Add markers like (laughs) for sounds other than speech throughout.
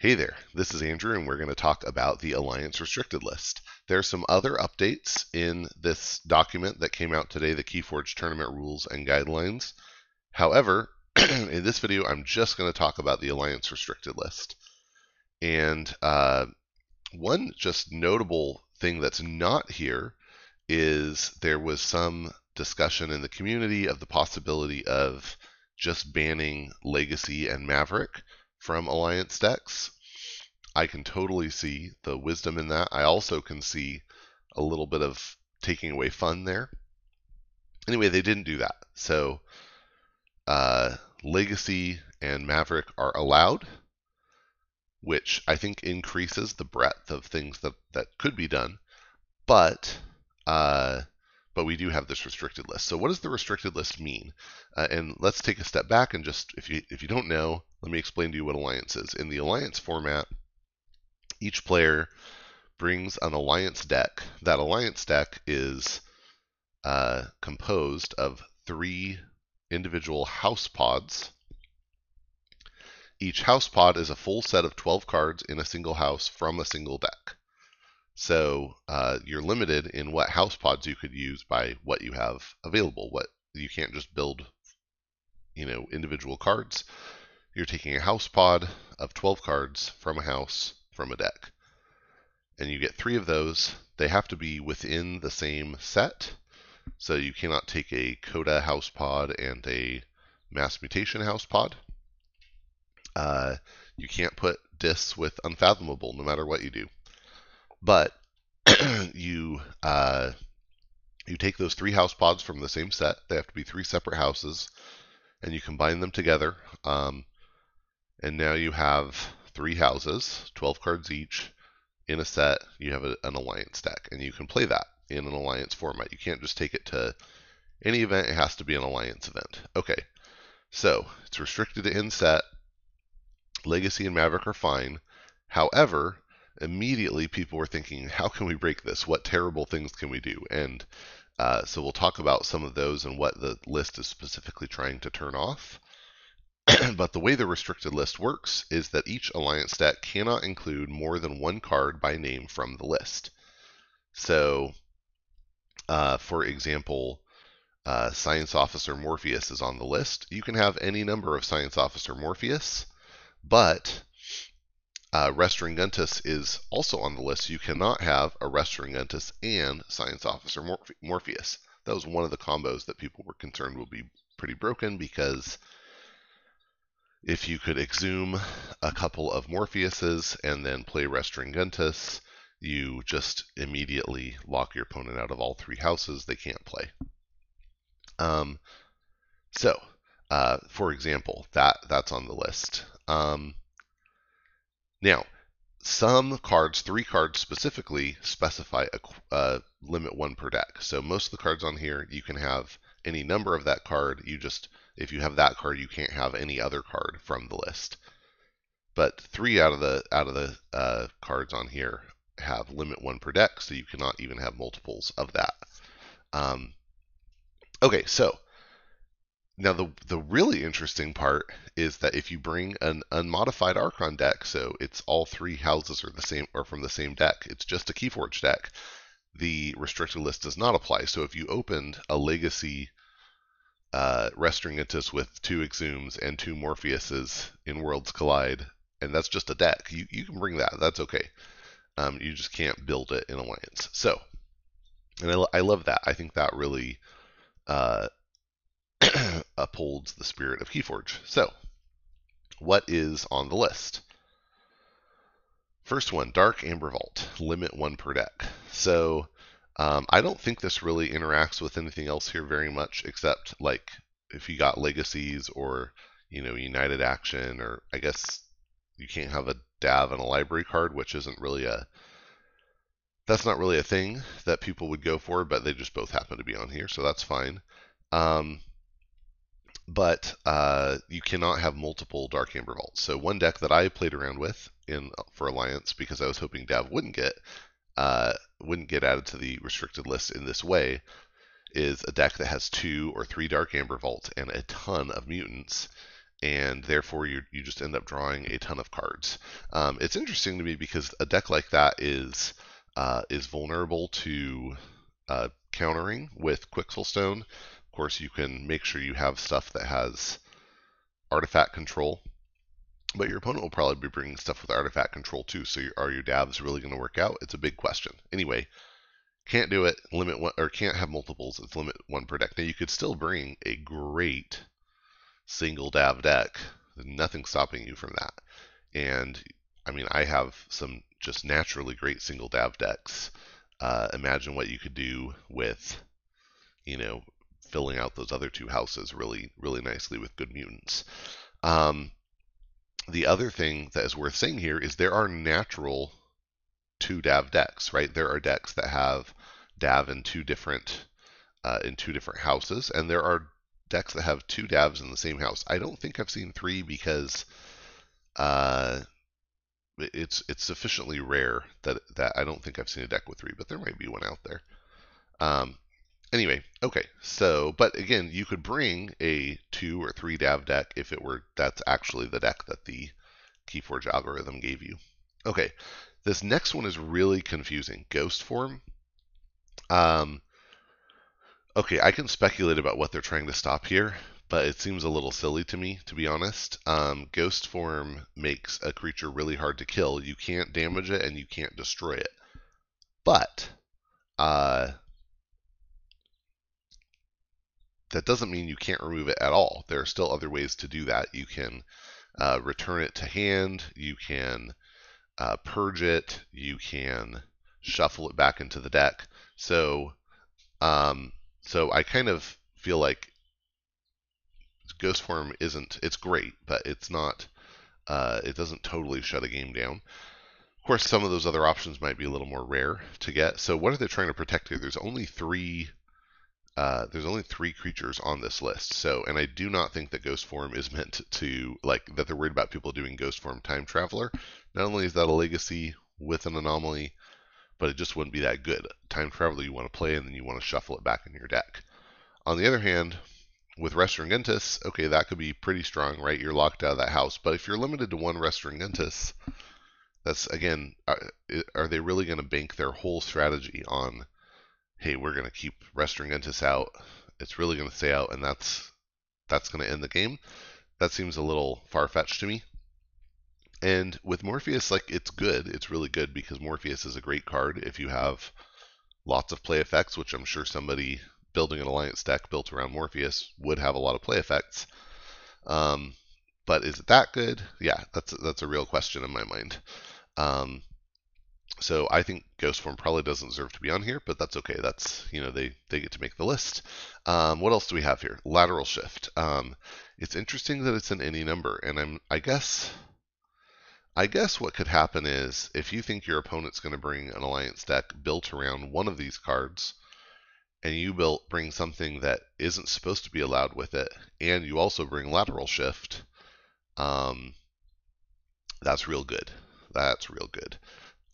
Hey there, this is Andrew, and we're going to talk about the Alliance restricted list. There are some other updates in this document that came out today, the Keyforge Tournament Rules and Guidelines. However, (clears throat) in this video, I'm just going to talk about the Alliance restricted list. And uh, one just notable thing that's not here is there was some discussion in the community of the possibility of just banning Legacy and Maverick from Alliance decks. I can totally see the wisdom in that. I also can see a little bit of taking away fun there. Anyway, they didn't do that. So uh, Legacy and Maverick are allowed, which I think increases the breadth of things that, that could be done. But uh, but we do have this restricted list. So what does the restricted list mean? Uh, and let's take a step back and just, if you, if you don't know, let me explain to you what Alliance is. In the Alliance format, each player brings an Alliance deck. That Alliance deck is uh, composed of three individual house pods. Each house pod is a full set of 12 cards in a single house from a single deck. So uh, you're limited in what house pods you could use by what you have available. What you can't just build, you know, individual cards. You're taking a house pod of 12 cards from a house from a deck, and you get three of those. They have to be within the same set, so you cannot take a CotA house pod and a Mass Mutation house pod. Uh, you can't put discs with Unfathomable, no matter what you do. But (clears throat) you uh, you take those three house pods from the same set. They have to be three separate houses, and you combine them together. Um, and now you have three houses, 12 cards each, in a set. You have a, an alliance deck, and you can play that in an alliance format. You can't just take it to any event. It has to be an alliance event. Okay, so it's restricted to in set. Legacy and Maverick are fine. However, immediately people were thinking, how can we break this? What terrible things can we do? And uh, so we'll talk about some of those and what the list is specifically trying to turn off. (clears throat) but the way the restricted list works is that each alliance deck cannot include more than one card by name from the list. So, uh, for example, uh, Science Officer Morpheus is on the list. You can have any number of Science Officer Morpheus, but uh, Restringuntus is also on the list. You cannot have a Restringuntus and Science Officer Morphe Morpheus. That was one of the combos that people were concerned would be pretty broken because if you could exhume a couple of Morpheuses and then play Restringuntus, you just immediately lock your opponent out of all three houses. They can't play. Um, so, uh, for example, that that's on the list. Um, now, some cards, three cards specifically, specify a uh, limit one per deck. So most of the cards on here, you can have any number of that card. You just, if you have that card, you can't have any other card from the list. But three out of the out of the uh, cards on here have limit one per deck, so you cannot even have multiples of that. Um, okay, so now, the, the really interesting part is that if you bring an unmodified Archon deck, so it's all three houses are the same or from the same deck, it's just a Keyforge deck, the restricted list does not apply. So if you opened a Legacy uh, Restringuntus with two Exhumes and two Morpheuses in Worlds Collide, and that's just a deck, you, you can bring that. That's okay. Um, you just can't build it in Alliance. So, and I, I love that. I think that really uh, (clears throat) upholds the spirit of Keyforge. So, what is on the list? First one, Dark Amber Vault, limit one per deck. So, um, I don't think this really interacts with anything else here very much, except like if you got legacies or you know United Action, or I guess you can't have a Dav and a library card, which isn't really a that's not really a thing that people would go for, but they just both happen to be on here, so that's fine. Um, but uh, you cannot have multiple Dark Amber Vaults. So one deck that I played around with in for Alliance because I was hoping Dav wouldn't get uh, wouldn't get added to the restricted list in this way is a deck that has two or three Dark Amber Vaults and a ton of mutants, and therefore you you just end up drawing a ton of cards. Um, it's interesting to me because a deck like that is uh, is vulnerable to uh, countering with Quixxle Stone. Of course, you can make sure you have stuff that has artifact control, but your opponent will probably be bringing stuff with artifact control too. So, are your davs really going to work out? It's a big question. Anyway, can't do it. Limit one or can't have multiples. It's limit one per deck. Now you could still bring a great single dav deck. nothing stopping you from that. And I mean, I have some just naturally great single dav decks. Uh, imagine what you could do with, you know, filling out those other two houses really, really nicely with good mutants. Um, the other thing that is worth saying here is there are natural two Dav decks, right? There are decks that have Dav in two different uh, in two different houses, and there are decks that have two Davs in the same house. I don't think I've seen three because uh, it's it's sufficiently rare that that I don't think I've seen a deck with three, but there might be one out there. Um, anyway, okay, so but again, you could bring a two or three Dav deck if it were that's actually the deck that the Keyforge algorithm gave you. Okay, this next one is really confusing. Ghost form. Um, okay, I can speculate about what they're trying to stop here, but it seems a little silly to me, to be honest. Um, ghost form makes a creature really hard to kill. You can't damage it and you can't destroy it. But uh, that doesn't mean you can't remove it at all. There are still other ways to do that. You can uh, return it to hand. You can uh, purge it, you can shuffle it back into the deck. So, um, so I kind of feel like Ghost Form isn't. It's great, but it's not. Uh, it doesn't totally shut a game down. Of course, some of those other options might be a little more rare to get. So, what are they trying to protect here? There's only three uh, there's only three creatures on this list. So, and I do not think that Ghost Form is (laughs) meant to like that. They're worried about people doing Ghost Form Time Traveler. Not only is that a legacy with an anomaly, but it just wouldn't be that good. Time Traveler you want to play, and then you want to shuffle it back in your deck. On the other hand, with Restringuntus, okay, that could be pretty strong, right? You're locked out of that house. But if you're limited to one Restringuntus, that's again, are, are they really going to bank their whole strategy on? Hey, we're going to keep Restringuntus out. It's really going to stay out, and that's that's going to end the game. That seems a little far fetched to me. And with Morpheus, like it's good. It's really good because Morpheus is a great card if you have lots of play effects, which I'm sure somebody building an alliance deck built around Morpheus would have a lot of play effects. Um, but is it that good? Yeah, that's that's a real question in my mind. Um, so I think Ghost Form probably doesn't deserve to be on here, but that's okay. That's you know they they get to make the list. Um, what else do we have here? Lateral shift. Um, it's interesting that it's in any number, and I'm I guess I guess what could happen is if you think your opponent's going to bring an alliance deck built around one of these cards, and you built bring something that isn't supposed to be allowed with it, and you also bring lateral shift, um, that's real good. That's real good.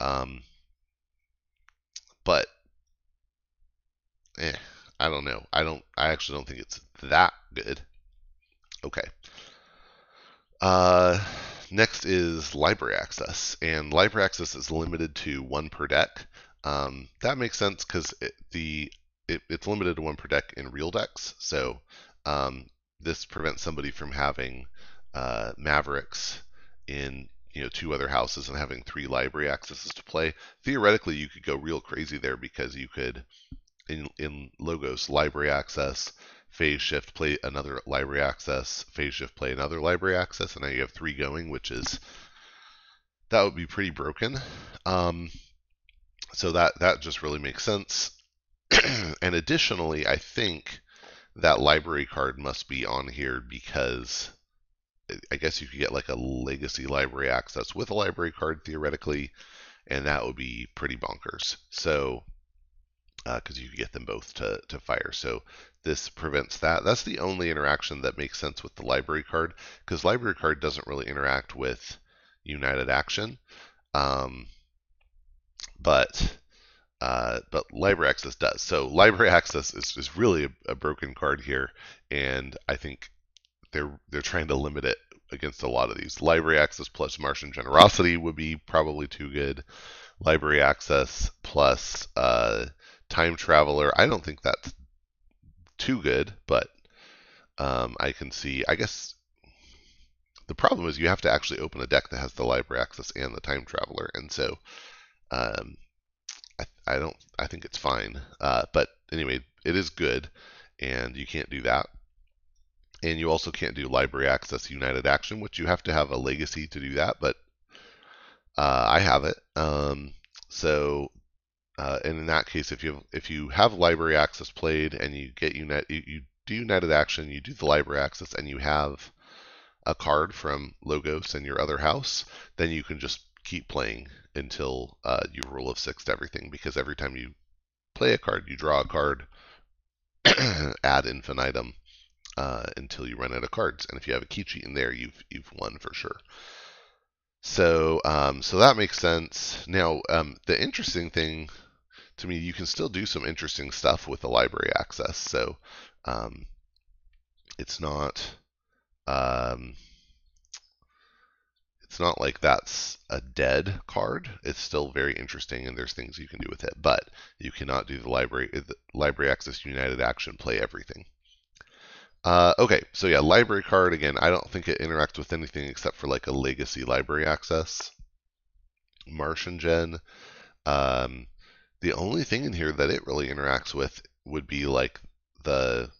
Um, but eh, I don't know. I don't. I actually don't think it's that good. Okay. Uh, next is library access, and library access is limited to one per deck. Um, that makes sense because the it, it's limited to one per deck in real decks. So um, this prevents somebody from having uh, Mavericks in you know two other houses and having three library accesses to play. Theoretically, you could go real crazy there because you could in in logos library access, phase shift play another library access, phase shift play another library access, and now you have three going, which is that would be pretty broken. Um, so that that just really makes sense. (clears throat) and additionally, I think that library card must be on here because I guess you could get like a legacy library access with a library card theoretically, and that would be pretty bonkers. So, because uh, you could get them both to, to fire. So this prevents that. That's the only interaction that makes sense with the library card, because library card doesn't really interact with United Action. Um, but uh, but library access does. So library (laughs) access is, is really a, a broken card here, and I think they're they're trying to limit it against a lot of these. Library access plus Martian generosity would be probably too good. Library access plus uh, time traveler. I don't think that's too good, but um, I can see. I guess the problem is you have to actually open a deck that has the library access and the time traveler, and so um, I, I, don't. I think it's fine. Uh, but anyway, it is good, and you can't do that. And you also can't do library access united action, which you have to have a legacy to do that. But uh, I have it. Um, so uh, and in that case, if you have, if you have library access played and you get unit you, you do united action, you do the library access, and you have a card from Logos and your other house, then you can just keep playing until uh, you rule of six to everything. Because every time you play a card, you draw a card (clears throat) ad infinitum uh, until you run out of cards. And if you have a key cheat in there, you've you've won for sure. So um, so that makes sense. Now um, the interesting thing to me, you can still do some interesting stuff with the library access. So um, it's not um, it's not like that's a dead card. It's still very interesting, and there's things you can do with it. But you cannot do the library the library access united action play everything. Uh, okay, so yeah, library card again. I don't think it interacts with anything except for like a legacy library access. Martian Gen. Um, the only thing in here that it really interacts with would be like the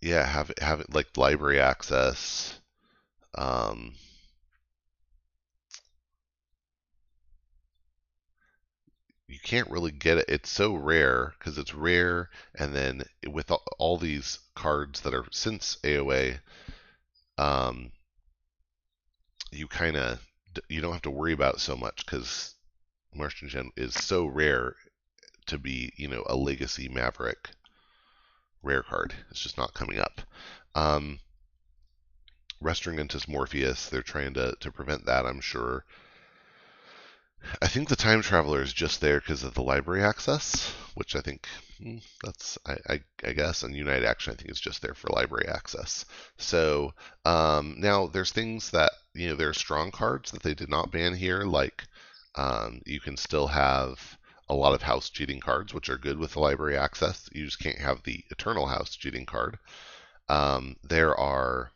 yeah have have like library access. Um, you can't really get it. It's so rare because it's rare, and then with all these cards that are since AOA, um, you kind of you don't have to worry about so much because Martian Gen is so rare to be, you know, a legacy Maverick rare card. It's just not coming up. Um, Restringuntus Morpheus, they're trying to, to prevent that, I'm sure. I think the Time Traveler is just there because of the library access, which I think hmm, that's, I, I, I, guess, and United Action I think is just there for library access. So um, now there's things that, you know, there are strong cards that they did not ban here, like um, you can still have a lot of house cheating cards, which are good with the library access. You just can't have the eternal house cheating card. Um, there are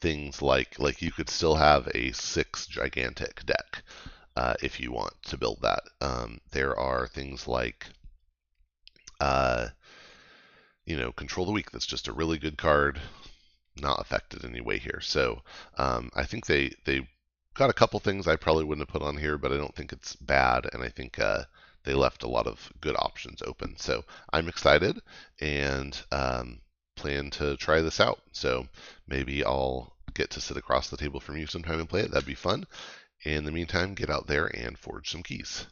things like like you could still have a six gigantic deck uh, if you want to build that. Um, there are things like uh, you know control the weak. That's just a really good card, not affected in any way here. So um, I think they they got a couple things I probably wouldn't have put on here, but I don't think it's bad, and I think uh, they left a lot of good options open. So I'm excited and um, plan to try this out. So maybe I'll get to sit across the table from you sometime and play it. That'd be fun. In the meantime, get out there and forge some keys.